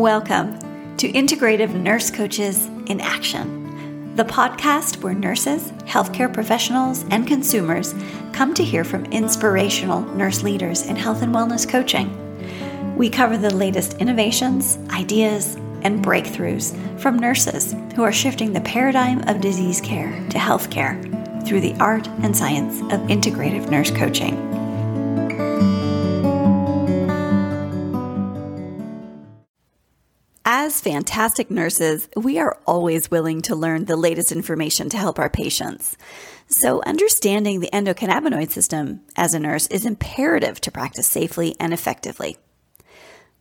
Welcome to Integrative Nurse Coaches in Action, the podcast where nurses, healthcare professionals, and consumers come to hear from inspirational nurse leaders in health and wellness coaching. We cover the latest innovations, ideas, and breakthroughs from nurses who are shifting the paradigm of disease care to healthcare through the art and science of integrative nurse coaching. As fantastic nurses, we are always willing to learn the latest information to help our patients. So, understanding the endocannabinoid system as a nurse is imperative to practice safely and effectively.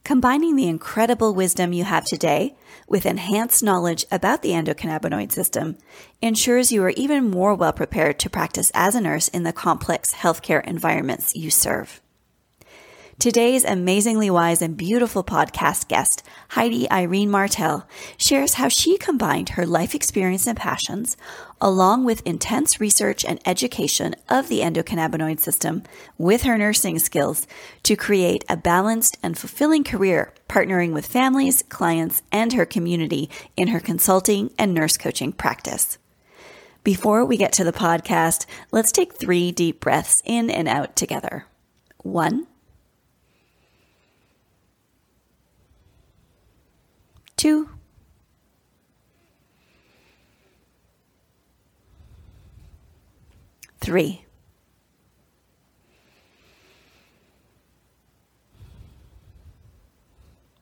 Combining the incredible wisdom you have today with enhanced knowledge about the endocannabinoid system ensures you are even more well prepared to practice as a nurse in the complex healthcare environments you serve. Today's amazingly wise and beautiful podcast guest, Heidi Irene Martel, shares how she combined her life experience and passions, along with intense research and education of the endocannabinoid system, with her nursing skills to create a balanced and fulfilling career, partnering with families, clients, and her community in her consulting and nurse coaching practice. Before we get to the podcast, let's take three deep breaths in and out together. One, two, three.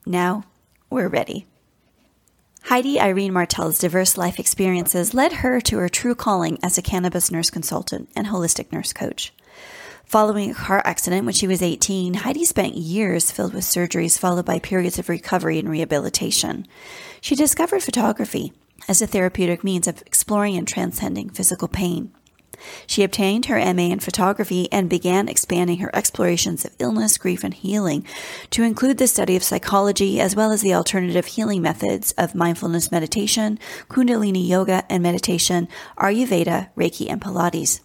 Now we're ready. Heidi Irene Martel's diverse life experiences led her to her true calling as a cannabis nurse consultant and holistic nurse coach. Following a car accident when she was 18, Heidi spent years filled with surgeries followed by periods of recovery and rehabilitation. She discovered photography as a therapeutic means of exploring and transcending physical pain. She obtained her MA in photography and began expanding her explorations of illness, grief, and healing to include the study of psychology as well as the alternative healing methods of mindfulness meditation, Kundalini yoga and meditation, Ayurveda, Reiki, and Pilates.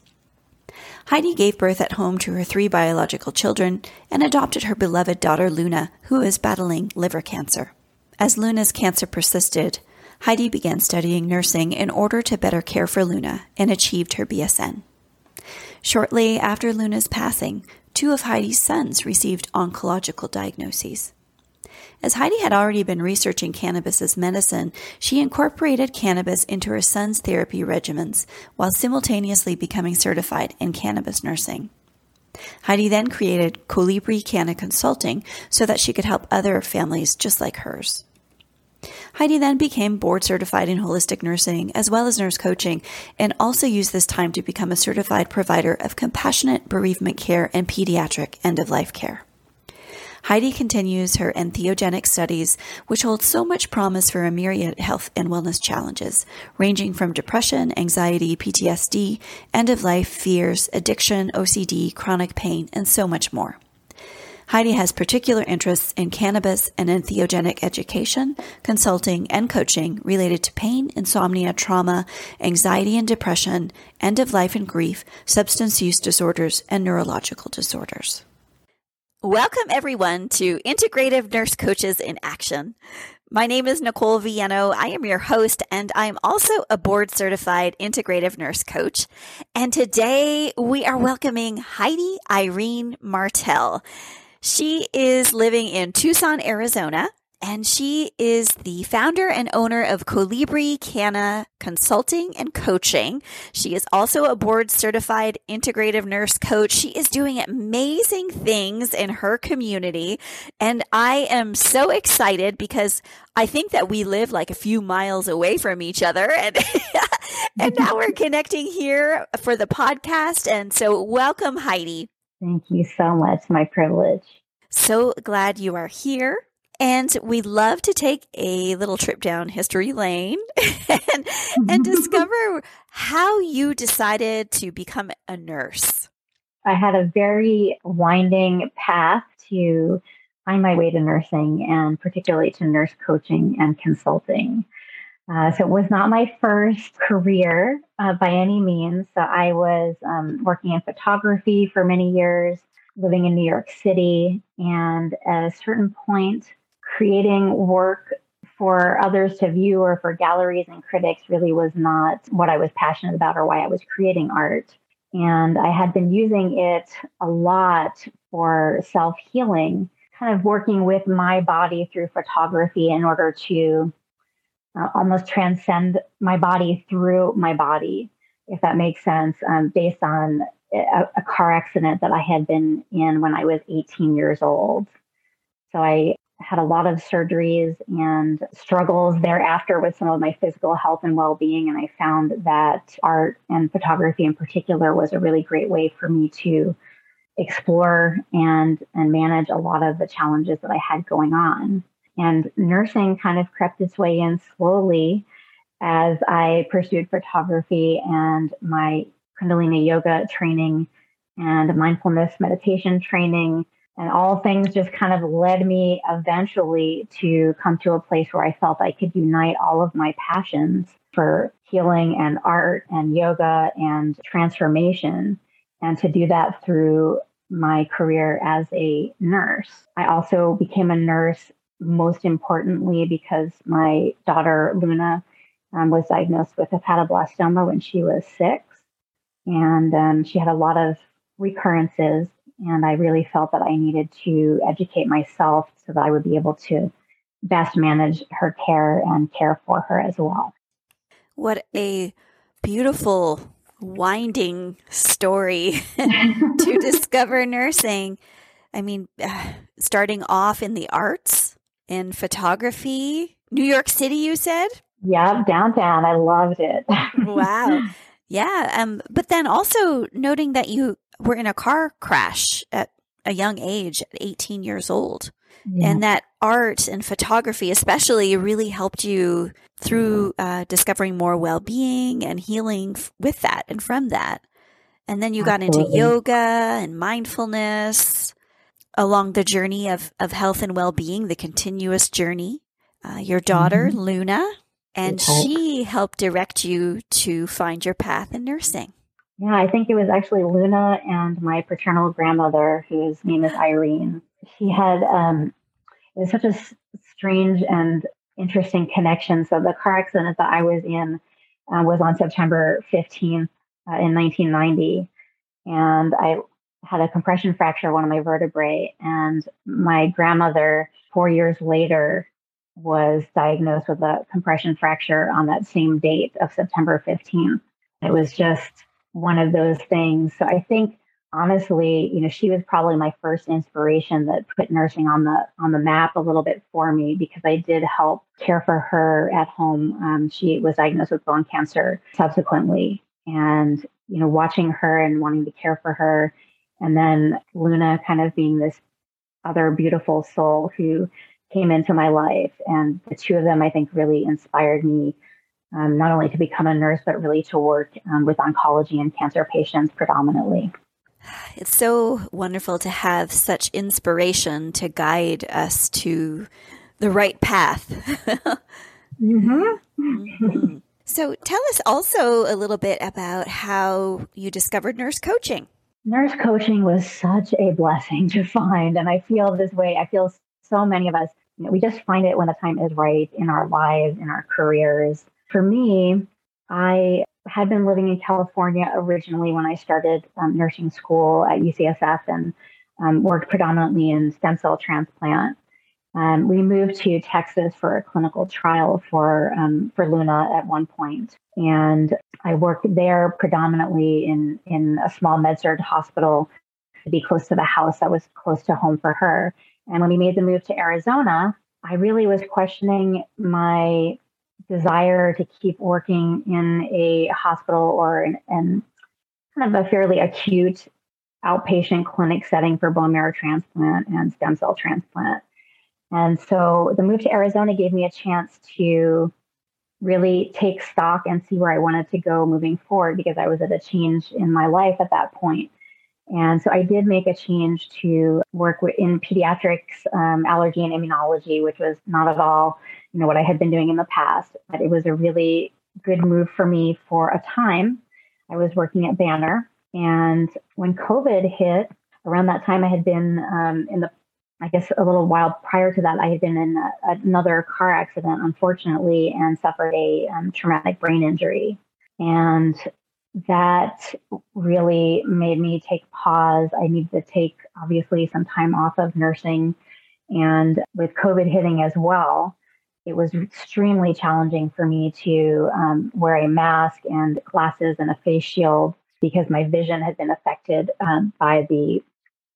Heidi gave birth at home to her three biological children and adopted her beloved daughter Luna, who is battling liver cancer. As Luna's cancer persisted, Heidi began studying nursing in order to better care for Luna and achieved her BSN. Shortly after Luna's passing, two of Heidi's sons received oncological diagnoses. As Heidi had already been researching cannabis as medicine, she incorporated cannabis into her son's therapy regimens while simultaneously becoming certified in cannabis nursing. Heidi then created Colibri Canna Consulting so that she could help other families just like hers. Heidi then became board certified in holistic nursing as well as nurse coaching and also used this time to become a certified provider of compassionate bereavement care and pediatric end of life care. Heidi continues her entheogenic studies, which hold so much promise for a myriad health and wellness challenges, ranging from depression, anxiety, PTSD, end of life, fears, addiction, OCD, chronic pain, and so much more. Heidi has particular interests in cannabis and entheogenic education, consulting, and coaching related to pain, insomnia, trauma, anxiety and depression, end of life and grief, substance use disorders, and neurological disorders. Welcome, everyone, to Integrative Nurse Coaches in Action. My name is Nicole Villano. I am your host, and I'm also a board certified integrative nurse coach. And today we are welcoming Heidi Irene Martell. She is living in Tucson, Arizona, and she is the founder and owner of Colibri Canna Consulting and Coaching. She is also a board certified integrative nurse coach. She is doing amazing things in her community. And I am so excited because I think that we live like a few miles away from each other. And, and now we're connecting here for the podcast. And so welcome, Heidi. Thank you so much. My privilege. So glad you are here. And we love to take a little trip down history lane and, and discover how you decided to become a nurse. I had a very winding path to find my way to nursing and particularly to nurse coaching and consulting. Uh, so it was not my first career uh, by any means. So I was um, working in photography for many years, living in New York City, and at a certain point, creating work for others to view or for galleries and critics really was not what I was passionate about or why I was creating art. And I had been using it a lot for self healing, kind of working with my body through photography in order to uh, almost transcend my body through my body, if that makes sense, um, based on a, a car accident that I had been in when I was 18 years old. So I had a lot of surgeries and struggles thereafter with some of my physical health and well being. And I found that art and photography in particular was a really great way for me to explore and, and manage a lot of the challenges that I had going on. And nursing kind of crept its way in slowly as I pursued photography and my Kundalini yoga training and mindfulness meditation training and all things just kind of led me eventually to come to a place where I felt I could unite all of my passions for healing and art and yoga and transformation, and to do that through my career as a nurse. I also became a nurse most importantly because my daughter Luna um, was diagnosed with hepatoblastoma when she was six. And um, she had a lot of recurrences and I really felt that I needed to educate myself so that I would be able to best manage her care and care for her as well. What a beautiful, winding story to discover nursing. I mean, uh, starting off in the arts, in photography, New York City, you said? Yeah, downtown. I loved it. wow. Yeah. Um, but then also noting that you were in a car crash at a young age, at 18 years old. Yeah. And that art and photography, especially, really helped you through uh, discovering more well being and healing f- with that and from that. And then you Absolutely. got into yoga and mindfulness along the journey of, of health and well being, the continuous journey. Uh, your daughter, mm-hmm. Luna, and she helped direct you to find your path in nursing. Yeah, I think it was actually Luna and my paternal grandmother, whose name is Irene. She had um, it was such a s- strange and interesting connection. So the car accident that I was in uh, was on September 15th uh, in 1990, and I had a compression fracture of one of my vertebrae. And my grandmother, four years later, was diagnosed with a compression fracture on that same date of September 15th. It was just one of those things. So I think honestly, you know, she was probably my first inspiration that put nursing on the on the map a little bit for me because I did help care for her at home. Um, she was diagnosed with bone cancer subsequently, and you know, watching her and wanting to care for her, and then Luna kind of being this other beautiful soul who came into my life, and the two of them, I think, really inspired me um, not only to become a nurse, but really to work um, with oncology and cancer patients predominantly. It's so wonderful to have such inspiration to guide us to the right path. mm-hmm. mm-hmm. So, tell us also a little bit about how you discovered nurse coaching. Nurse coaching was such a blessing to find. And I feel this way. I feel so many of us, you know, we just find it when the time is right in our lives, in our careers for me, I had been living in California originally when I started um, nursing school at UCSF and um, worked predominantly in stem cell transplant. Um, we moved to Texas for a clinical trial for um, for Luna at one point, and I worked there predominantly in in a small med surg hospital to be close to the house that was close to home for her. And when we made the move to Arizona, I really was questioning my desire to keep working in a hospital or in, in kind of a fairly acute outpatient clinic setting for bone marrow transplant and stem cell transplant. And so the move to Arizona gave me a chance to really take stock and see where I wanted to go moving forward because I was at a change in my life at that point. And so I did make a change to work in pediatrics, um, allergy and immunology, which was not at all, you know, what I had been doing in the past. But it was a really good move for me for a time. I was working at Banner, and when COVID hit, around that time I had been um, in the I guess a little while prior to that, I had been in a, another car accident, unfortunately, and suffered a um, traumatic brain injury. And that really made me take pause. I needed to take, obviously, some time off of nursing. And with COVID hitting as well, it was extremely challenging for me to um, wear a mask and glasses and a face shield because my vision had been affected um, by the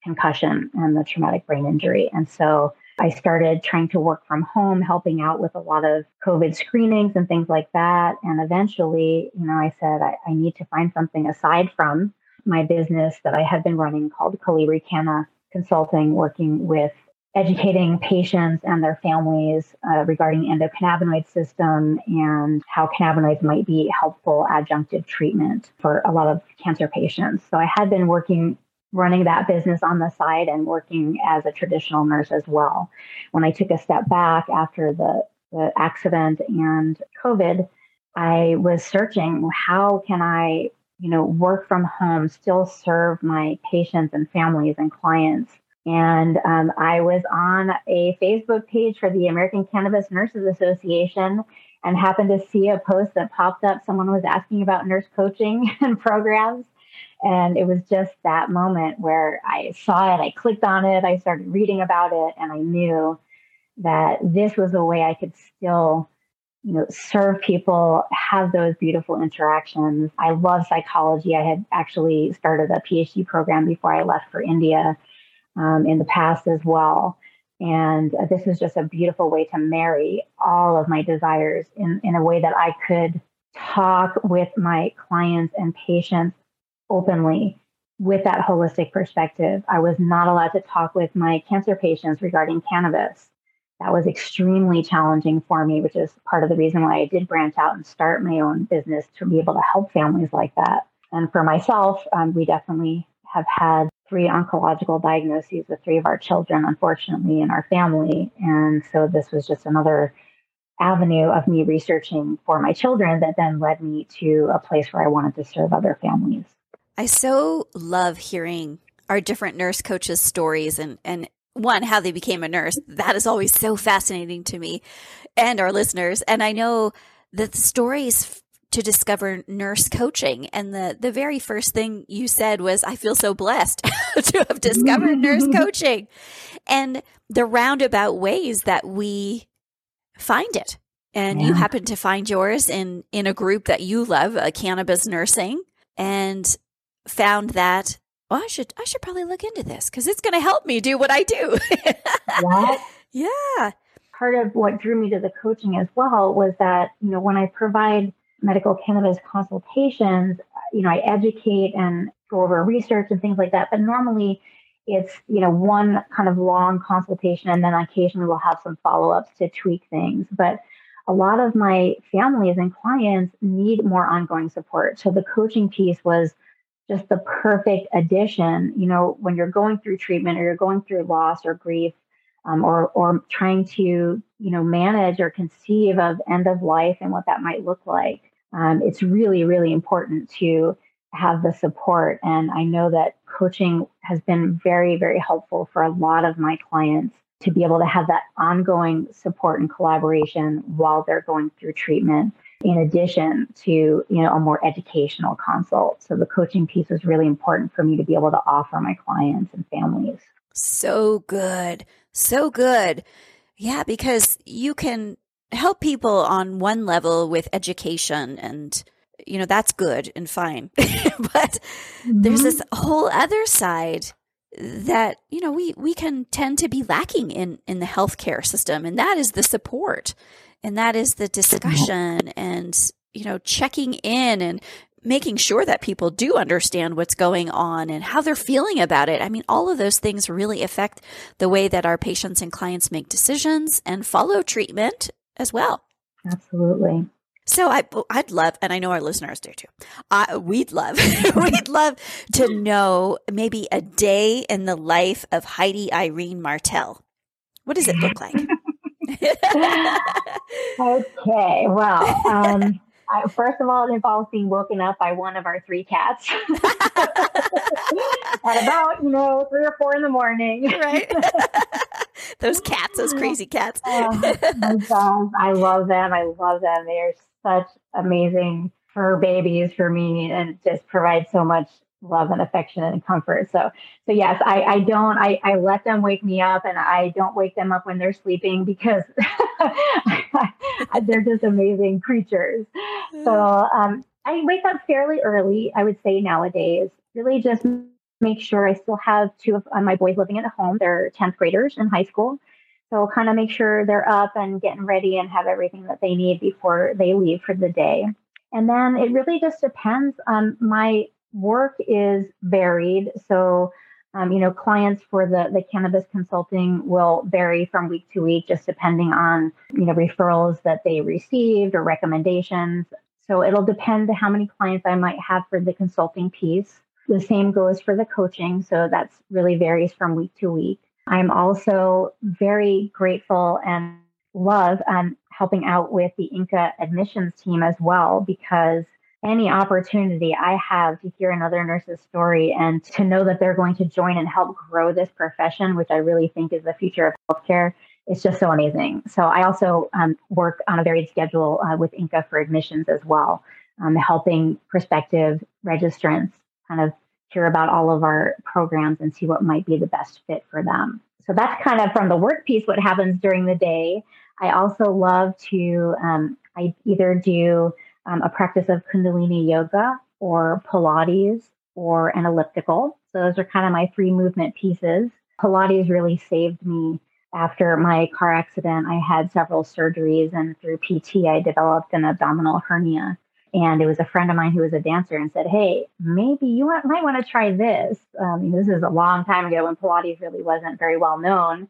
concussion and the traumatic brain injury. And so I started trying to work from home, helping out with a lot of COVID screenings and things like that. And eventually, you know, I said, I, I need to find something aside from my business that I had been running called Colibri Canna Consulting, working with educating patients and their families uh, regarding endocannabinoid system and how cannabinoids might be helpful adjunctive treatment for a lot of cancer patients. So I had been working running that business on the side and working as a traditional nurse as well. When I took a step back after the, the accident and COVID, I was searching how can I, you know, work from home, still serve my patients and families and clients. And um, I was on a Facebook page for the American Cannabis Nurses Association and happened to see a post that popped up. Someone was asking about nurse coaching and programs. And it was just that moment where I saw it, I clicked on it, I started reading about it, and I knew that this was a way I could still, you know, serve people, have those beautiful interactions. I love psychology. I had actually started a PhD program before I left for India um, in the past as well. And uh, this was just a beautiful way to marry all of my desires in, in a way that I could talk with my clients and patients openly with that holistic perspective. I was not allowed to talk with my cancer patients regarding cannabis. That was extremely challenging for me, which is part of the reason why I did branch out and start my own business to be able to help families like that. And for myself, um, we definitely have had three oncological diagnoses with three of our children, unfortunately, in our family. And so this was just another avenue of me researching for my children that then led me to a place where I wanted to serve other families. I so love hearing our different nurse coaches' stories and, and one, how they became a nurse. That is always so fascinating to me and our listeners. And I know that the stories to discover nurse coaching. And the, the very first thing you said was, I feel so blessed to have discovered nurse coaching and the roundabout ways that we find it. And yeah. you happen to find yours in, in a group that you love, a cannabis nursing. And found that well, I should I should probably look into this because it's going to help me do what I do. yeah. Part of what drew me to the coaching as well was that you know when I provide medical cannabis consultations, you know I educate and go over research and things like that. But normally it's you know one kind of long consultation and then occasionally we'll have some follow-ups to tweak things but a lot of my families and clients need more ongoing support so the coaching piece was just the perfect addition. You know, when you're going through treatment or you're going through loss or grief, um, or or trying to you know manage or conceive of end of life and what that might look like, um, it's really really important to have the support. And I know that coaching has been very very helpful for a lot of my clients to be able to have that ongoing support and collaboration while they're going through treatment in addition to you know a more educational consult. So the coaching piece was really important for me to be able to offer my clients and families. So good. So good. Yeah because you can help people on one level with education and you know that's good and fine but mm-hmm. there's this whole other side that you know we we can tend to be lacking in in the healthcare system and that is the support and that is the discussion and, you know, checking in and making sure that people do understand what's going on and how they're feeling about it. I mean, all of those things really affect the way that our patients and clients make decisions and follow treatment as well. Absolutely. So I, I'd love, and I know our listeners do too. Uh, we'd love, we'd love to know maybe a day in the life of Heidi Irene Martell. What does it look like? okay, well, um, I, first of all, it involves being woken up by one of our three cats at about, you know, three or four in the morning. Right. those cats, those crazy cats. oh, I love them. I love them. They are such amazing fur babies for me and just provide so much love and affection and comfort. So, so yes, I, I don't, I, I let them wake me up and I don't wake them up when they're sleeping because they're just amazing creatures. So, um, I wake up fairly early, I would say nowadays, really just make sure I still have two of uh, my boys living at home. They're 10th graders in high school. So kind of make sure they're up and getting ready and have everything that they need before they leave for the day. And then it really just depends on my work is varied. So, um, you know, clients for the, the cannabis consulting will vary from week to week, just depending on, you know, referrals that they received or recommendations. So it'll depend how many clients I might have for the consulting piece. The same goes for the coaching. So that's really varies from week to week. I'm also very grateful and love um, helping out with the INCA admissions team as well because any opportunity I have to hear another nurse's story and to know that they're going to join and help grow this profession, which I really think is the future of healthcare, it's just so amazing. So I also um, work on a varied schedule uh, with INCA for admissions as well, um, helping prospective registrants kind of hear about all of our programs and see what might be the best fit for them. So that's kind of from the work piece what happens during the day. I also love to um, I either do um, a practice of Kundalini yoga or Pilates or an elliptical. So those are kind of my three movement pieces. Pilates really saved me after my car accident. I had several surgeries, and through PT, I developed an abdominal hernia. And it was a friend of mine who was a dancer and said, Hey, maybe you might want to try this. Um, this is a long time ago when Pilates really wasn't very well known.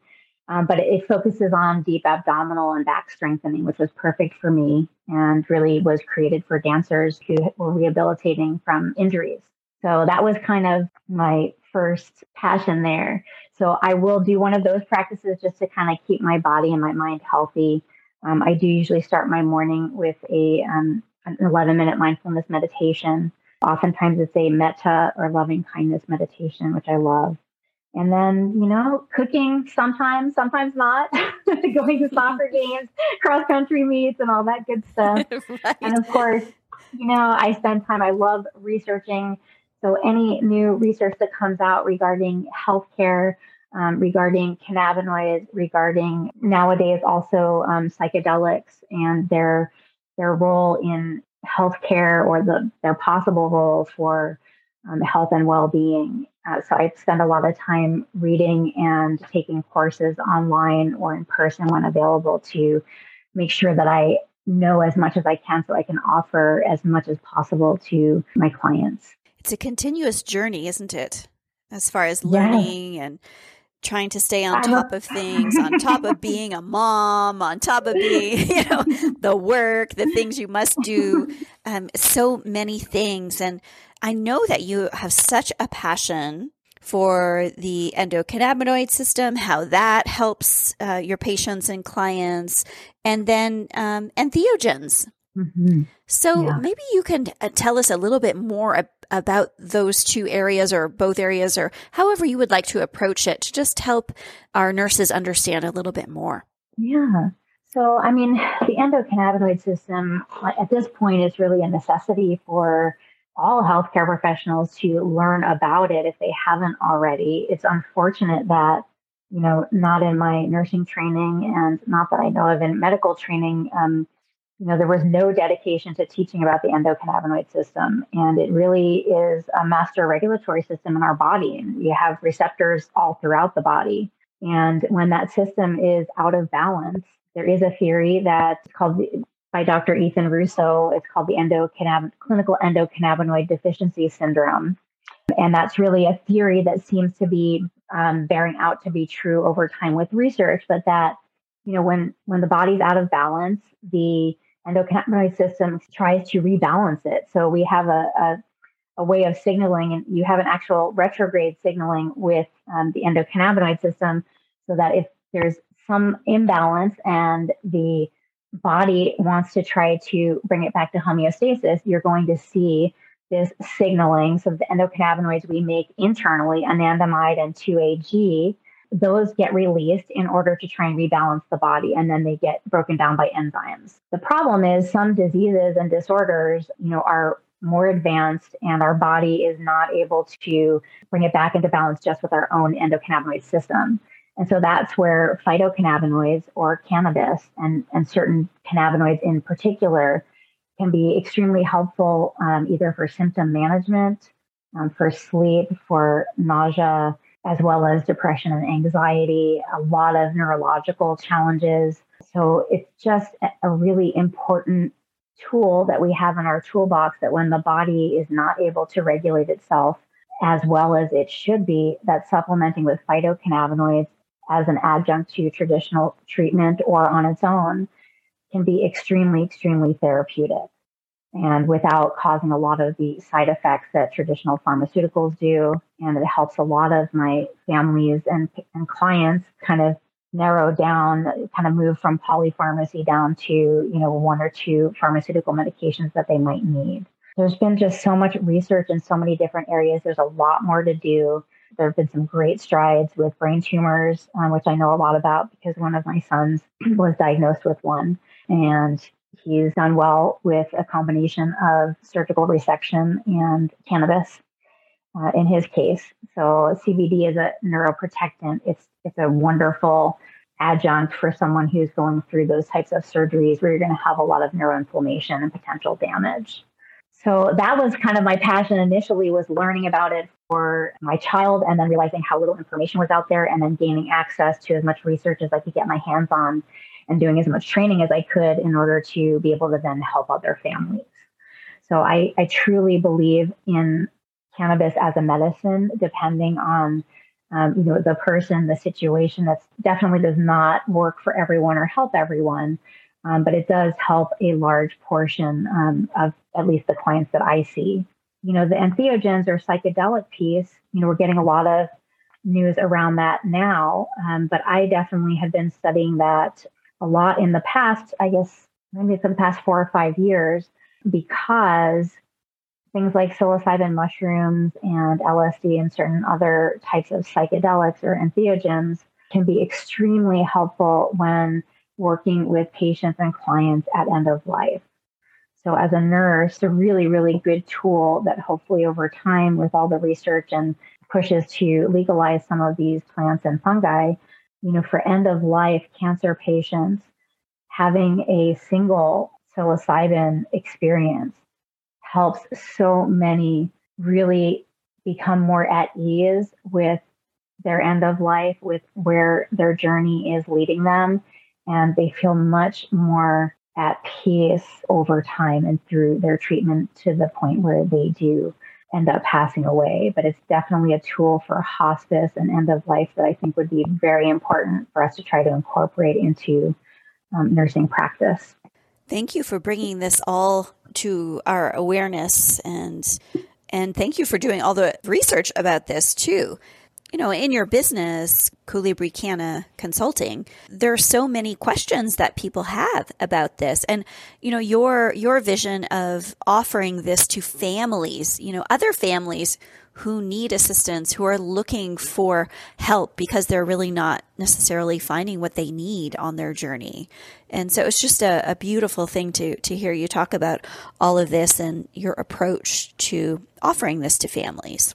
Um, but it, focuses on deep abdominal and back strengthening, which was perfect for me and really was created for dancers who were rehabilitating from injuries. So that was kind of my first passion there. So I will do one of those practices just to kind of keep my body and my mind healthy. Um, I do usually start my morning with a um, an 11 minute mindfulness meditation. Oftentimes it's a metta or loving kindness meditation, which I love. And then, you know, cooking sometimes, sometimes not, going to soccer games, cross country meets, and all that good stuff. right. And of course, you know, I spend time, I love researching. So, any new research that comes out regarding healthcare, um, regarding cannabinoids, regarding nowadays also um, psychedelics and their their role in healthcare or the their possible role for um, health and well-being. Uh, so I spend a lot of time reading and taking courses online or in person when available to make sure that I know as much as I can so I can offer as much as possible to my clients. It's a continuous journey, isn't it? As far as learning yes. and trying to stay on top of things, on top of being a mom, on top of being, you know, the work, the things you must do, um, so many things. And I know that you have such a passion for the endocannabinoid system, how that helps uh, your patients and clients, and then um, entheogens. Mm-hmm. So yeah. maybe you can uh, tell us a little bit more about those two areas or both areas or however you would like to approach it to just help our nurses understand a little bit more. Yeah. So, I mean, the endocannabinoid system at this point is really a necessity for all healthcare professionals to learn about it if they haven't already. It's unfortunate that, you know, not in my nursing training and not that I know of in medical training, um, you know, there was no dedication to teaching about the endocannabinoid system. And it really is a master regulatory system in our body. And we have receptors all throughout the body. And when that system is out of balance, there is a theory that's called by Dr. Ethan Russo. It's called the endocannab- clinical endocannabinoid deficiency syndrome. And that's really a theory that seems to be um, bearing out to be true over time with research, but that, you know, when, when the body's out of balance, the endocannabinoid system tries to rebalance it. So we have a, a, a way of signaling, and you have an actual retrograde signaling with um, the endocannabinoid system so that if there's some imbalance and the body wants to try to bring it back to homeostasis, you're going to see this signaling. So the endocannabinoids we make internally, anandamide and 2AG, those get released in order to try and rebalance the body and then they get broken down by enzymes. The problem is some diseases and disorders, you know, are more advanced and our body is not able to bring it back into balance just with our own endocannabinoid system. And so that's where phytocannabinoids or cannabis and, and certain cannabinoids in particular can be extremely helpful um, either for symptom management, um, for sleep, for nausea, as well as depression and anxiety, a lot of neurological challenges. So it's just a really important tool that we have in our toolbox that when the body is not able to regulate itself as well as it should be, that supplementing with phytocannabinoids as an adjunct to traditional treatment or on its own can be extremely, extremely therapeutic and without causing a lot of the side effects that traditional pharmaceuticals do. And it helps a lot of my families and, and clients kind of narrow down, kind of move from polypharmacy down to, you know, one or two pharmaceutical medications that they might need. There's been just so much research in so many different areas. There's a lot more to do. There have been some great strides with brain tumors, um, which I know a lot about because one of my sons was diagnosed with one. And he's done well with a combination of surgical resection and cannabis uh, in his case. So CBD is a neuroprotectant. It's it's a wonderful adjunct for someone who's going through those types of surgeries where you're going to have a lot of neuroinflammation and potential damage. So that was kind of my passion initially was learning about it for my child and then realizing how little information was out there and then gaining access to as much research as I could get my hands on and doing as much training as I could in order to be able to then help other families. So I, I truly believe in cannabis as a medicine, depending on um, you know the person, the situation. That definitely does not work for everyone or help everyone, um, but it does help a large portion um, of at least the clients that I see. You know, the entheogens or psychedelic piece. You know, we're getting a lot of news around that now, um, but I definitely have been studying that a lot in the past. I guess maybe for the past four or five years because things like psilocybin mushrooms and LSD and certain other types of psychedelics or entheogens can be extremely helpful when working with patients and clients at end of life. So, as a nurse, a really, really good tool that hopefully over time, with all the research and pushes to legalize some of these plants and fungi, you know, for end of life cancer patients, having a single psilocybin experience helps so many really become more at ease with their end of life, with where their journey is leading them. And they feel much more at peace over time and through their treatment to the point where they do end up passing away. But it's definitely a tool for hospice and end of life that I think would be very important for us to try to incorporate into um, nursing practice. Thank you for bringing this all to our awareness and and thank you for doing all the research about this too. You know, in your business, Colibri Canna Consulting, there are so many questions that people have about this. And, you know, your your vision of offering this to families, you know, other families who need assistance, who are looking for help because they're really not necessarily finding what they need on their journey. And so it's just a, a beautiful thing to, to hear you talk about all of this and your approach to offering this to families.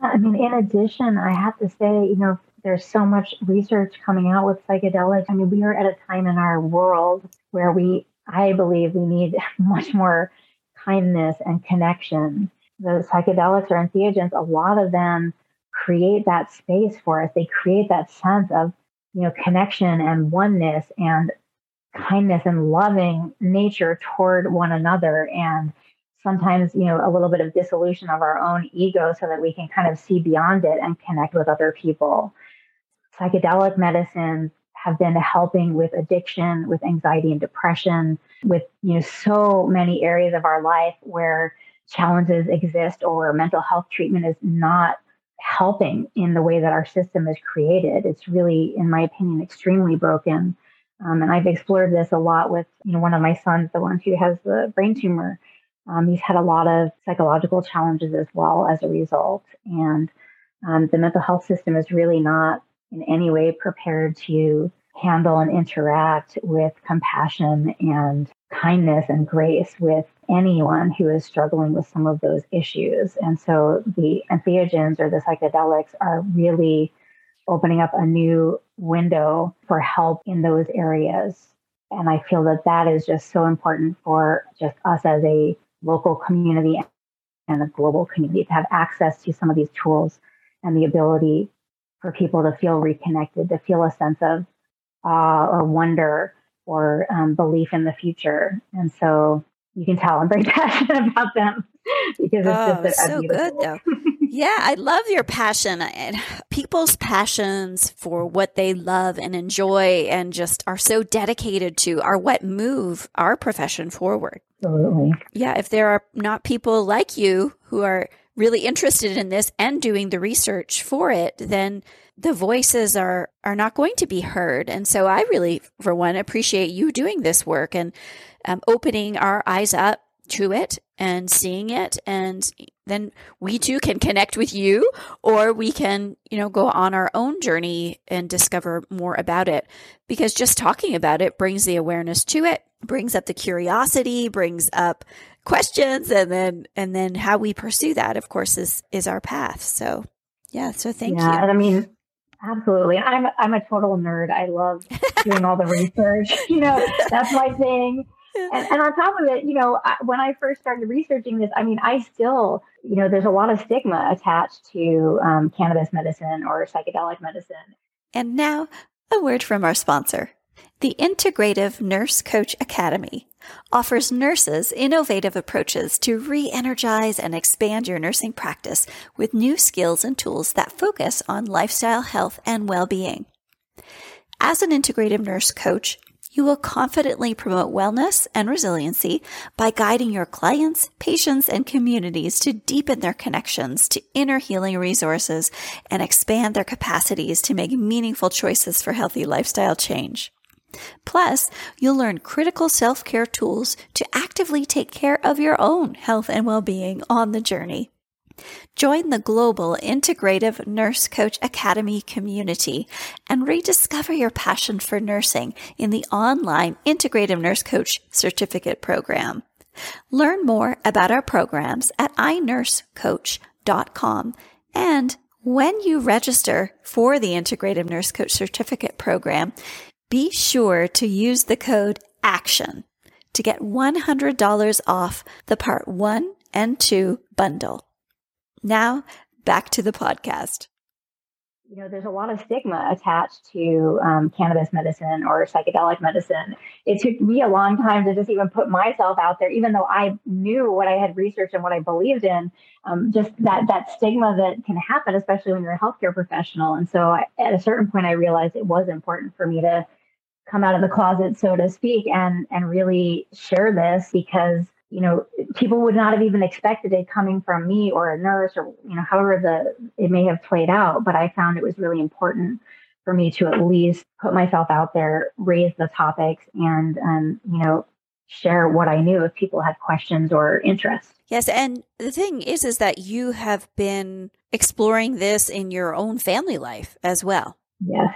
I mean, in addition, I have to say, you know, there's so much research coming out with psychedelics. I mean, we are at a time in our world where we, I believe, we need much more kindness and connection the psychedelics or entheogens, a lot of them create that space for us. They create that sense of, you know, connection and oneness and kindness and loving nature toward one another. And sometimes, you know, a little bit of dissolution of our own ego so that we can kind of see beyond it and connect with other people. Psychedelic medicines have been helping with addiction, with anxiety and depression, with, you know, so many areas of our life where challenges exist or mental health treatment is not helping in the way that our system is created. It's really, in my opinion, extremely broken. Um, and I've explored this a lot with, you know, one of my sons, the one who has the brain tumor. Um, he's had a lot of psychological challenges as well as a result. And um, the mental health system is really not in any way prepared to handle and interact with compassion and kindness and grace with anyone who is struggling with some of those issues. And so the entheogens or the psychedelics are really opening up a new window for help in those areas. And I feel that that is just so important for just us as a local community and the global community to have access to some of these tools and the ability for people to feel reconnected, to feel a sense of awe or wonder or um, belief in the future. And so you can tell I'm very passionate about them because it's oh, just so good though. yeah, I love your passion and people's passions for what they love and enjoy and just are so dedicated to are what move our profession forward. Absolutely. Yeah, if there are not people like you who are really interested in this and doing the research for it, then the voices are are not going to be heard. And so I really, for one, appreciate you doing this work and um, opening our eyes up to it and seeing it and then we too can connect with you or we can you know go on our own journey and discover more about it. Because just talking about it brings the awareness to it brings up the curiosity brings up questions and then and then how we pursue that of course is is our path. So yeah so thank yeah, you. and i mean absolutely. I'm i'm a total nerd. I love doing all the research. You know that's my thing and, and, on top of it, you know, when I first started researching this, I mean, I still, you know, there's a lot of stigma attached to um, cannabis medicine or psychedelic medicine. And now, a word from our sponsor. The Integrative Nurse Coach Academy offers nurses innovative approaches to re energize and expand your nursing practice with new skills and tools that focus on lifestyle health and well being. As an integrative nurse coach, you will confidently promote wellness and resiliency by guiding your clients, patients, and communities to deepen their connections to inner healing resources and expand their capacities to make meaningful choices for healthy lifestyle change. Plus, you'll learn critical self care tools to actively take care of your own health and well being on the journey. Join the global Integrative Nurse Coach Academy community and rediscover your passion for nursing in the online Integrative Nurse Coach Certificate Program. Learn more about our programs at inursecoach.com and when you register for the Integrative Nurse Coach Certificate Program, be sure to use the code ACTION to get $100 off the Part 1 and 2 bundle. Now, back to the podcast. You know, there's a lot of stigma attached to um, cannabis medicine or psychedelic medicine. It took me a long time to just even put myself out there, even though I knew what I had researched and what I believed in. Um, just that that stigma that can happen, especially when you're a healthcare professional. And so, I, at a certain point, I realized it was important for me to come out of the closet, so to speak, and and really share this because you know, people would not have even expected it coming from me or a nurse or, you know, however the it may have played out. But I found it was really important for me to at least put myself out there, raise the topics and, um, you know, share what I knew if people had questions or interest. Yes. And the thing is, is that you have been exploring this in your own family life as well. Yes,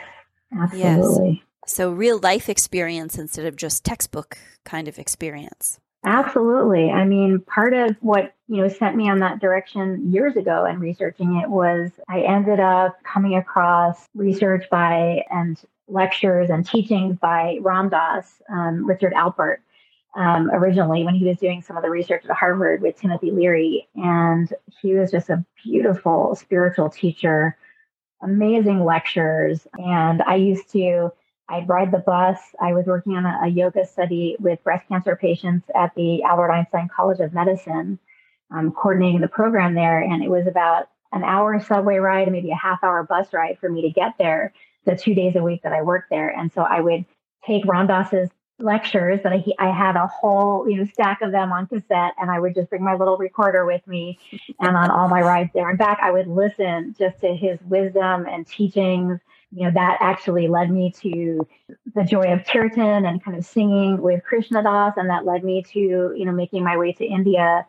absolutely. Yes. So real life experience instead of just textbook kind of experience. Absolutely. I mean, part of what, you know, sent me on that direction years ago and researching it was I ended up coming across research by and lectures and teachings by Ram Dass, um, Richard Alpert, um, originally when he was doing some of the research at Harvard with Timothy Leary. And he was just a beautiful spiritual teacher, amazing lectures. And I used to I'd ride the bus. I was working on a, a, yoga study with breast cancer patients at the Albert Einstein College of Medicine, um, coordinating the program there. And it was about an hour subway ride and maybe a half hour bus ride for me to get there the two days a week that I worked there. And so I would take Ram lectures that I, I had a whole you know stack of them on cassette and I would just bring my little recorder with me and on all my rides there and back I would listen just to his wisdom and teachings you know, that actually led me to the joy of kirtan and kind of singing with Krishna Das. And that led me to, you know, making my way to India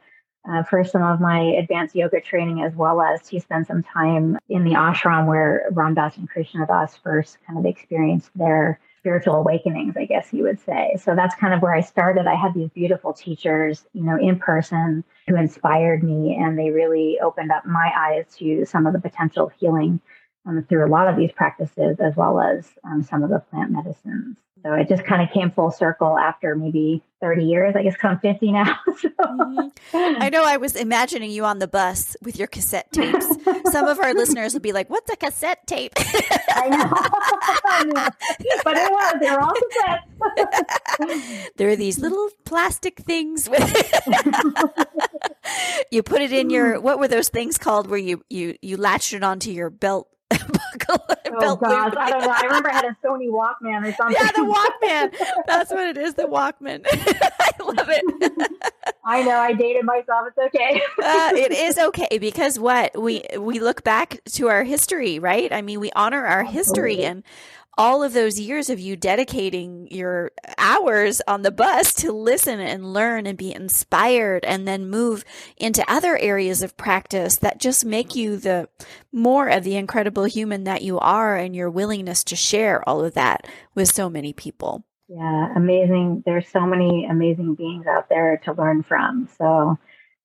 uh, for some of my advanced yoga training, as well as to spend some time in the ashram where Ram Dass and Krishna Das first kind of experienced their spiritual awakenings, I guess you would say. So that's kind of where I started. I had these beautiful teachers, you know, in person who inspired me, and they really opened up my eyes to some of the potential healing um, through a lot of these practices, as well as um, some of the plant medicines. So it just kind of came full circle after maybe 30 years. I guess I'm 50 now. So. Mm-hmm. I know I was imagining you on the bus with your cassette tapes. Some of our listeners would be like, what's a cassette tape? I, know. I know. But it was. They were all cassettes. there are these little plastic things with you put it in your what were those things called where you you you latched it onto your belt oh gosh, I don't know. I remember I had a Sony Walkman or something. Yeah, the Walkman. That's what it is. The Walkman. I love it. I know. I dated myself. It's okay. uh, it is okay because what we we look back to our history, right? I mean, we honor our history and all of those years of you dedicating your hours on the bus to listen and learn and be inspired and then move into other areas of practice that just make you the more of the incredible human that you are and your willingness to share all of that with so many people. Yeah, amazing. There's so many amazing beings out there to learn from. So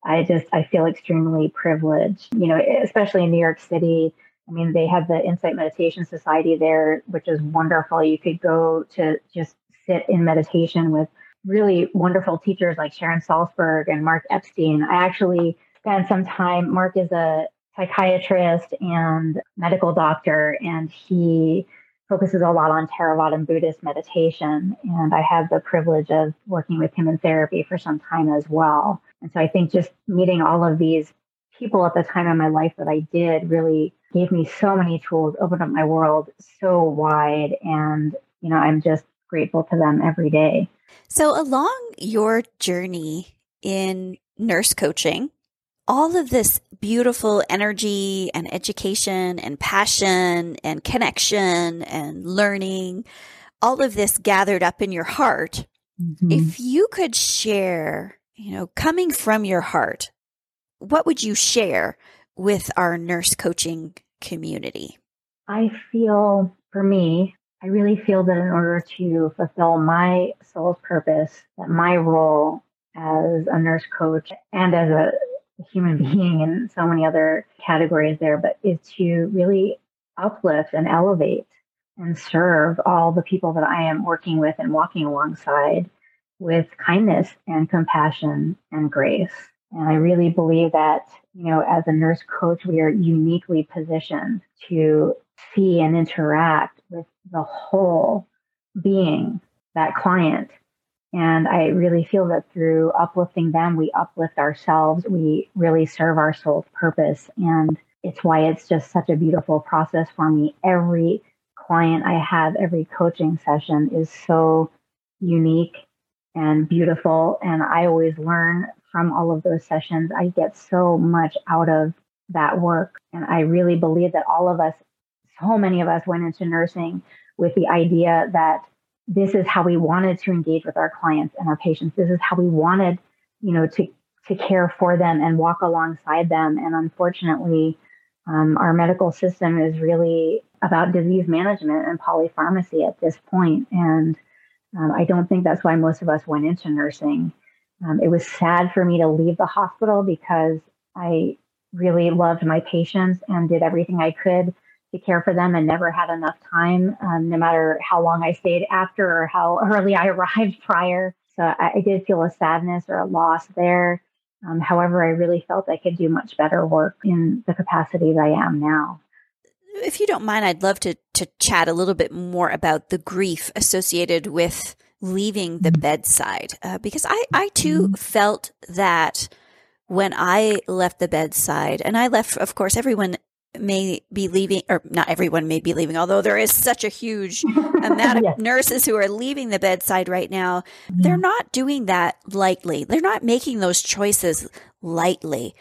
I just I feel extremely privileged, you know, especially in New York City I mean, they have the Insight Meditation Society there, which is wonderful. You could go to just sit in meditation with really wonderful teachers like Sharon Salzberg and Mark Epstein. I actually spent some time, Mark is a psychiatrist and medical doctor, and he focuses a lot on Theravada Buddhist meditation. And I had the privilege of working with him in therapy for some time as well. And so I think just meeting all of these people at the time in my life that I did really gave me so many tools, opened up my world so wide. And, you know, I'm just grateful to them every day. So, along your journey in nurse coaching, all of this beautiful energy and education and passion and connection and learning, all of this gathered up in your heart. Mm-hmm. If you could share, you know, coming from your heart, what would you share with our nurse coaching community? I feel, for me, I really feel that in order to fulfill my soul's purpose, that my role as a nurse coach and as a human being in so many other categories there, but is to really uplift and elevate and serve all the people that I am working with and walking alongside with kindness and compassion and grace. And I really believe that, you know, as a nurse coach, we are uniquely positioned to see and interact with the whole being, that client. And I really feel that through uplifting them, we uplift ourselves. We really serve our soul's purpose. And it's why it's just such a beautiful process for me. Every client I have, every coaching session is so unique and beautiful. And I always learn from all of those sessions. I get so much out of that work. And I really believe that all of us, so many of us went into nursing with the idea that this is how we wanted to engage with our clients and our patients. This is how we wanted, you know, to to care for them and walk alongside them. And unfortunately, um, our medical system is really about disease management and polypharmacy at this point. And um, I don't think that's why most of us went into nursing. Um, it was sad for me to leave the hospital because I really loved my patients and did everything I could to care for them and never had enough time, um, no matter how long I stayed after or how early I arrived prior. So I, I did feel a sadness or a loss there. Um, however, I really felt I could do much better work in the capacities I am now. If you don't mind, I'd love to, to chat a little bit more about the grief associated with leaving the mm-hmm. bedside uh, because I, I too mm-hmm. felt that when I left the bedside and I left, of course, everyone may be leaving or not everyone may be leaving, although there is such a huge amount of yes. nurses who are leaving the bedside right now. Mm-hmm. They're not doing that lightly. They're not making those choices lightly.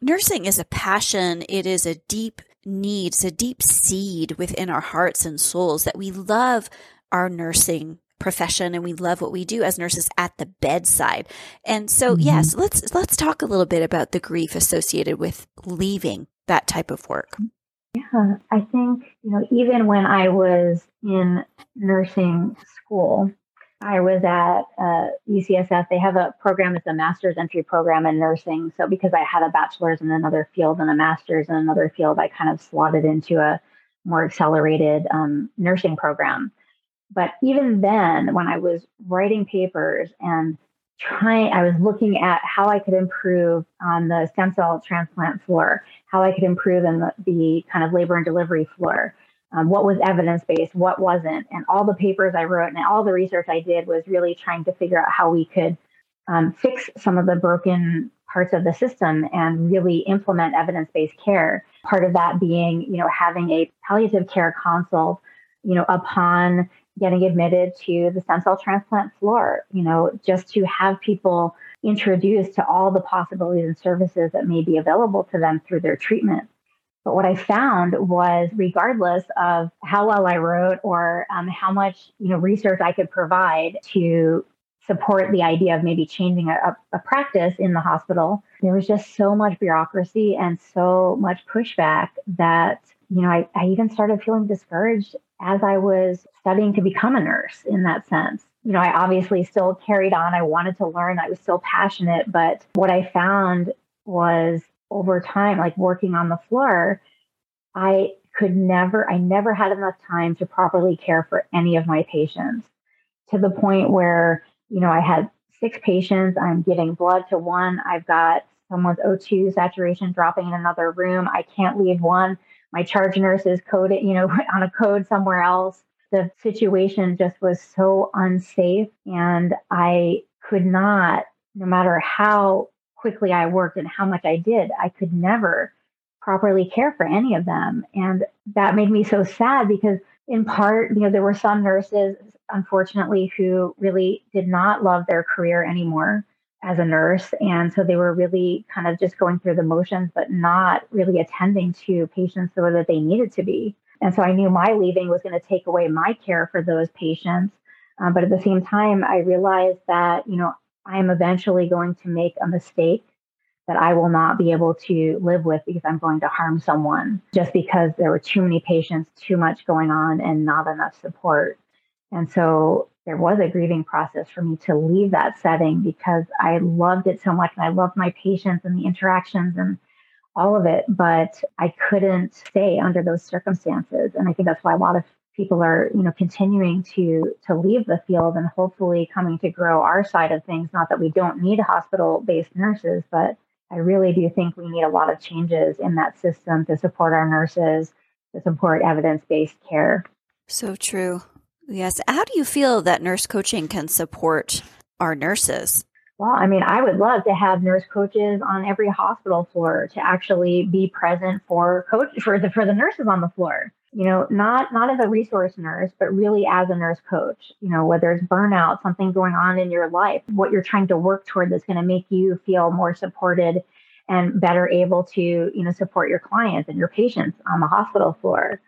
Nursing is a passion. It is a deep needs, a deep seed within our hearts and souls that we love our nursing profession and we love what we do as nurses at the bedside. And so, mm-hmm. yes, let's let's talk a little bit about the grief associated with leaving that type of work. Yeah, I think, you know, even when I was in nursing school, I was at uh, UCSF. They have a program, it's a master's entry program in nursing. So, because I had a bachelor's in another field and a master's in another field, I kind of slotted into a more accelerated um, nursing program. But even then, when I was writing papers and trying, I was looking at how I could improve on the stem cell transplant floor, how I could improve in the, the kind of labor and delivery floor, um, what was evidence based, what wasn't. And all the papers I wrote and all the research I did was really trying to figure out how we could um, fix some of the broken parts of the system and really implement evidence based care. Part of that being, you know, having a palliative care consult, you know, upon getting admitted to the stem cell transplant floor, you know, just to have people introduced to all the possibilities and services that may be available to them through their treatment. But what I found was, regardless of how well I wrote or um, how much you know research I could provide to support the idea of maybe changing a, a, practice in the hospital, there was just so much bureaucracy and so much pushback that you know I, I even started feeling discouraged as I was studying to become a nurse. In that sense, you know, I obviously still carried on. I wanted to learn. I was still passionate, but what I found was over time, like working on the floor, I could never, I never had enough time to properly care for any of my patients to the point where, you know, I had six patients, I'm giving blood to one, I've got someone's O2 saturation dropping in another room, I can't leave one. My charge nurse is coded, you know, on a code somewhere else. The situation just was so unsafe. And I could not, no matter how quickly I worked and how much I did, I could never properly care for any of them. And that made me so sad because, in part, you know, there were some nurses, unfortunately, who really did not love their career anymore as a nurse. And so they were really kind of just going through the motions, but not really attending to patients the way that they needed to be. And so I knew my leaving was going to take away my care for those patients. Um, but at the same time, I realized that, you know, I'm eventually going to make a mistake that I will not be able to live with because I'm going to harm someone just because there were too many patients, too much going on, and not enough support. And so there was a grieving process for me to leave that setting because I loved it so much and I loved my patients and the interactions and all of it, but I couldn't stay under those circumstances. And I think that's why a lot of people are you know continuing to to leave the field and hopefully coming to grow our side of things. Not that we don't need hospital based nurses but i really do think we need a lot of changes in that system to support our nurses to support evidence based care. So true. Yes. How do you feel that nurse coaching can support our nurses well, I mean, I would love to have nurse coaches on every hospital floor to actually be present for coach for the for the nurses on the floor. You know not not as a resource nurse but really as a nurse coach. You know whether it's burnout something going on in your life what you're trying to work toward that's going to make you feel more supported and better able to you know support your clients and your patients on the hospital floor.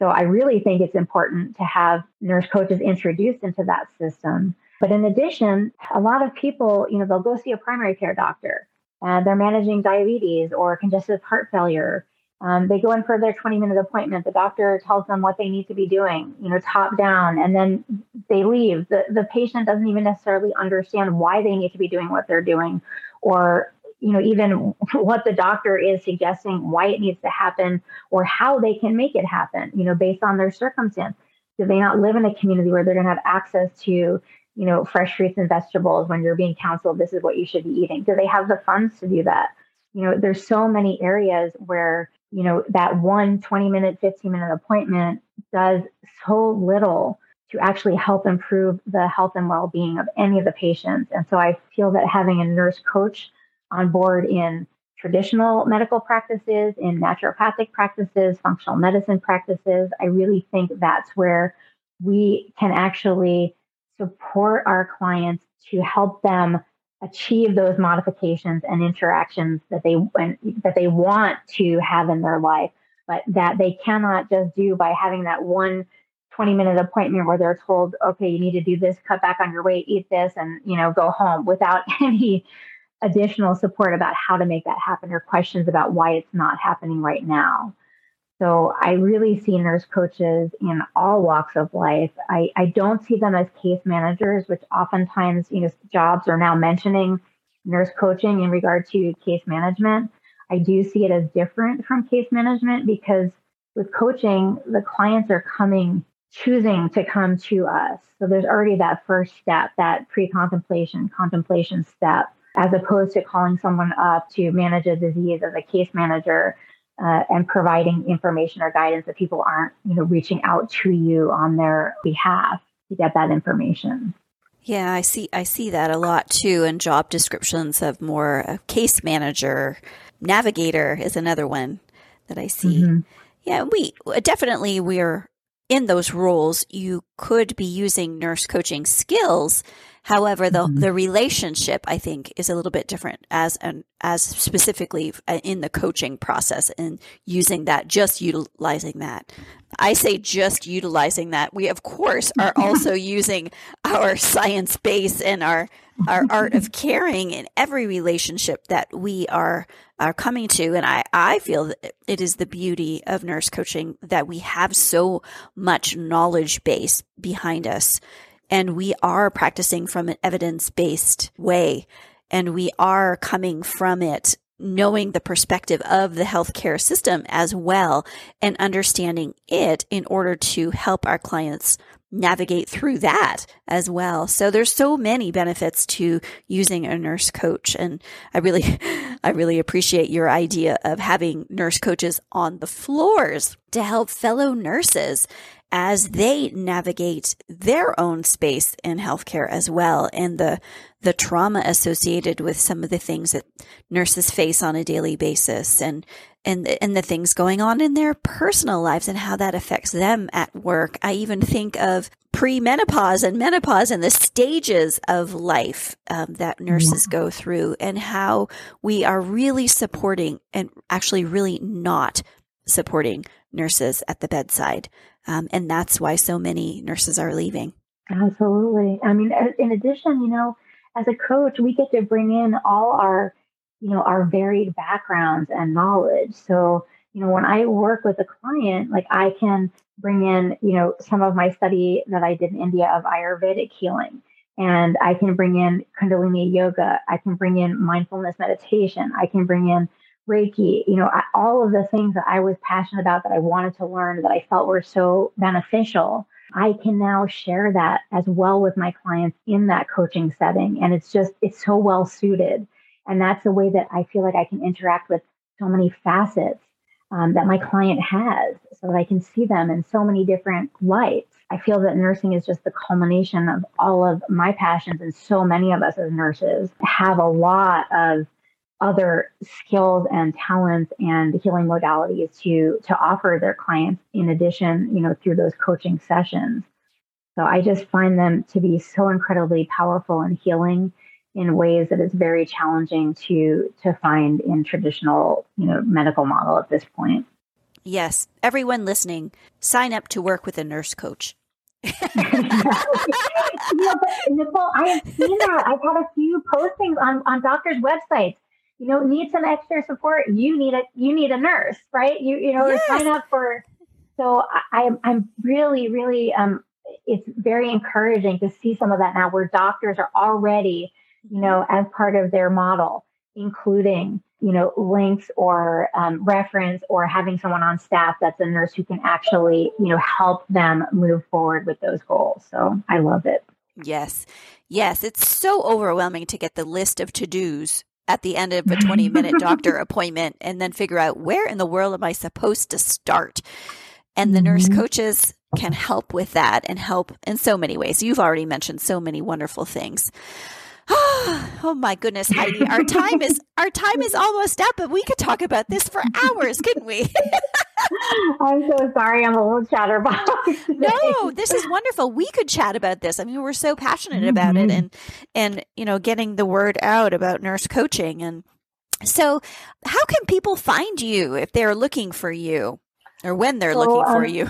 So i really think it's important to have nurse coaches introduced into that system but in addition a lot of people you know they'll go see a primary care doctor and they're managing diabetes or congestive heart failure um, they go in for their 20 minute appointment. The doctor tells them what they need to be doing, you know, top down, and then they leave. The, the patient doesn't even necessarily understand why they need to be doing what they're doing or, you know, even what the doctor is suggesting, why it needs to happen or how they can make it happen, you know, based on their circumstance. Do they not live in a community where they're going to have access to, you know, fresh fruits and vegetables when you're being counseled, this is what you should be eating? Do they have the funds to do that? You know, there's so many areas where you know, that one 20 minute, 15 minute appointment does so little to actually help improve the health and well being of any of the patients. And so I feel that having a nurse coach on board in traditional medical practices, in naturopathic practices, functional medicine practices, I really think that's where we can actually support our clients to help them achieve those modifications and interactions that they that they want to have in their life but that they cannot just do by having that one 20 minute appointment where they're told, okay, you need to do this, cut back on your weight, eat this, and you know, go home without any additional support about how to make that happen or questions about why it's not happening right now. So I really see nurse coaches in all walks of life. I, I don't see them as case managers, which oftentimes, you know, jobs are now mentioning nurse coaching in regard to case management. I do see it as different from case management because with coaching, the clients are coming, choosing to come to us. So there's already that first step, that pre contemplation, contemplation step, as opposed to calling someone up to manage a disease as a case manager uh, and providing information or guidance that people aren't, you know, reaching out to you on their behalf to get that information. Yeah, I see. I see that a lot too. And job descriptions of more a case manager, navigator is another one that I see. Mm-hmm. Yeah, we definitely we're in those roles. You could be using nurse coaching skills However, the mm-hmm. the relationship I think is a little bit different as an as specifically uh, in the coaching process and using that just utilizing that. I say just utilizing that. We of course are also using our science base and our our art of caring in every relationship that we are are coming to and I I feel that it is the beauty of nurse coaching that we have so much knowledge base behind us and we are practicing from an evidence based way. And we are coming from it knowing the perspective of the healthcare system as well and understanding it in order to help our clients navigate through that as well. So there's so many benefits to using a nurse coach and I really I really appreciate your idea of having nurse coaches on the floors to help fellow nurses as they navigate their own space in healthcare as well and the the trauma associated with some of the things that nurses face on a daily basis and and and the things going on in their personal lives and how that affects them at work. I even think of premenopause and menopause and the stages of life um, that nurses go through and how we are really supporting and actually really not supporting nurses at the bedside. Um, and that's why so many nurses are leaving. Absolutely. I mean, in addition, you know, as a coach, we get to bring in all our, you know, our varied backgrounds and knowledge. So, you know, when I work with a client, like I can bring in, you know, some of my study that I did in India of Ayurvedic healing. And I can bring in Kundalini yoga. I can bring in mindfulness meditation. I can bring in Reiki, you know, all of the things that I was passionate about that I wanted to learn that I felt were so beneficial. I can now share that as well with my clients in that coaching setting. And it's just, it's so well suited. And that's the way that I feel like I can interact with so many facets um, that my client has so that I can see them in so many different lights. I feel that nursing is just the culmination of all of my passions, and so many of us as nurses have a lot of other skills and talents and healing modalities to to offer their clients in addition you know through those coaching sessions. So i just find them to be so incredibly powerful and healing in ways that it's very challenging to to find in traditional you know medical model at this point. Yes everyone listening sign up to work with a nurse coach. Yeah, but Nicole, I have seen that. I've had a few postings on, on doctors' websites you know need some extra support you need a you need a nurse right? You you know yes. sign up for so I, i'm i'm really really um it's very encouraging to see some of that now where doctors are already you know as part of their model including you know links or um, reference or having someone on staff that's a nurse who can actually you know help them move forward with those goals. So i love it. Yes. Yes. It's so overwhelming to get the list of to-dos at the end of a 20 minute doctor appointment and then figure out where in the world am I supposed to start? And the nurse mm-hmm. coaches can help with that and help in so many ways. You've already mentioned so many wonderful things. oh my goodness, Heidi, our time is our time is almost up, but we could talk about this for hours, couldn't we? I'm so sorry, I'm a little chatterbox. no, this is wonderful. We could chat about this. I mean, we're so passionate mm-hmm. about it, mm-hmm. and and you know, getting the word out about nurse coaching. And so, how can people find you if they're looking for you? or when they're so, looking for um, you.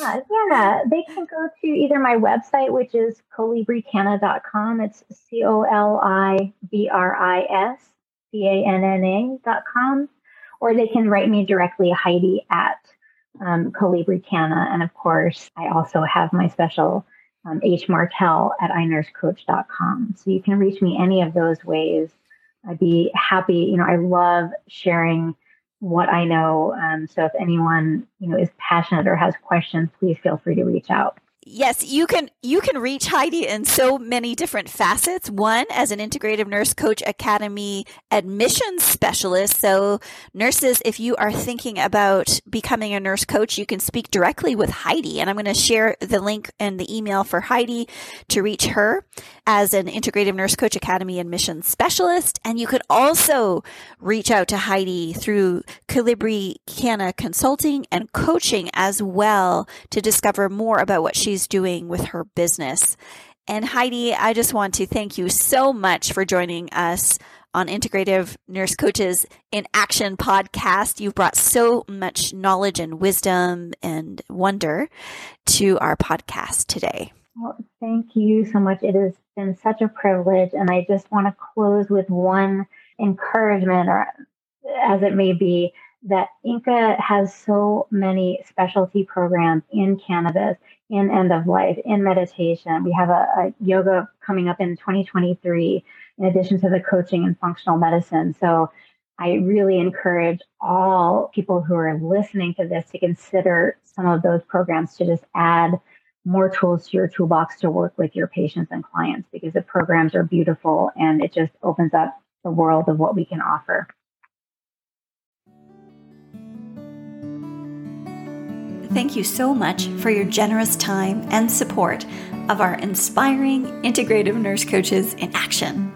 yeah, yeah, they can go to either my website, which is colibricanna.com. It's C O L I B R I S C A N N A.com, or they can write me directly, Heidi at um, Colibri Canna. And of course, I also have my special um, H Martell at inursecoach.com. So you can reach me any of those ways. I'd be happy. You know, I love sharing what I know. Um, so if anyone, you know, is passionate or has questions, please feel free to reach out yes, you can you can reach Heidi in so many different facets. One, as an integrative nurse coach academy admissions specialist. So nurses, if you are thinking about becoming a nurse coach, you can speak directly with Heidi. And I'm going to share the link and the email for Heidi to reach her as an integrative nurse coach academy admissions specialist. And you could also reach out to Heidi through Colibri Canna consulting and coaching as well to discover more about what she's she's doing with her business. And Heidi, I just want to thank you so much for joining us on Integrative Nurse Coaches in Action podcast. You've brought so much knowledge and wisdom and wonder to our podcast today. Well, thank you so much. It has been such a privilege. And I just want to close with one encouragement, or as it may be, that INCA has so many specialty programs in cannabis in end of life, in meditation. We have a, a, yoga coming up in 2023, in addition to the coaching and functional medicine. So I really encourage all people who are listening to this to consider some of those programs to just add more tools to your toolbox to work with your patients and clients because the programs are beautiful and it just opens up the world of what we can offer. Thank you so much for your generous time and support of our inspiring integrative nurse coaches in action.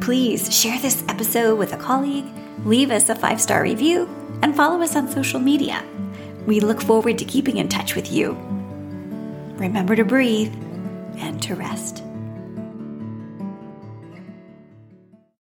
Please share this episode with a colleague, leave us a five star review, and follow us on social media. We look forward to keeping in touch with you. Remember to breathe and to rest.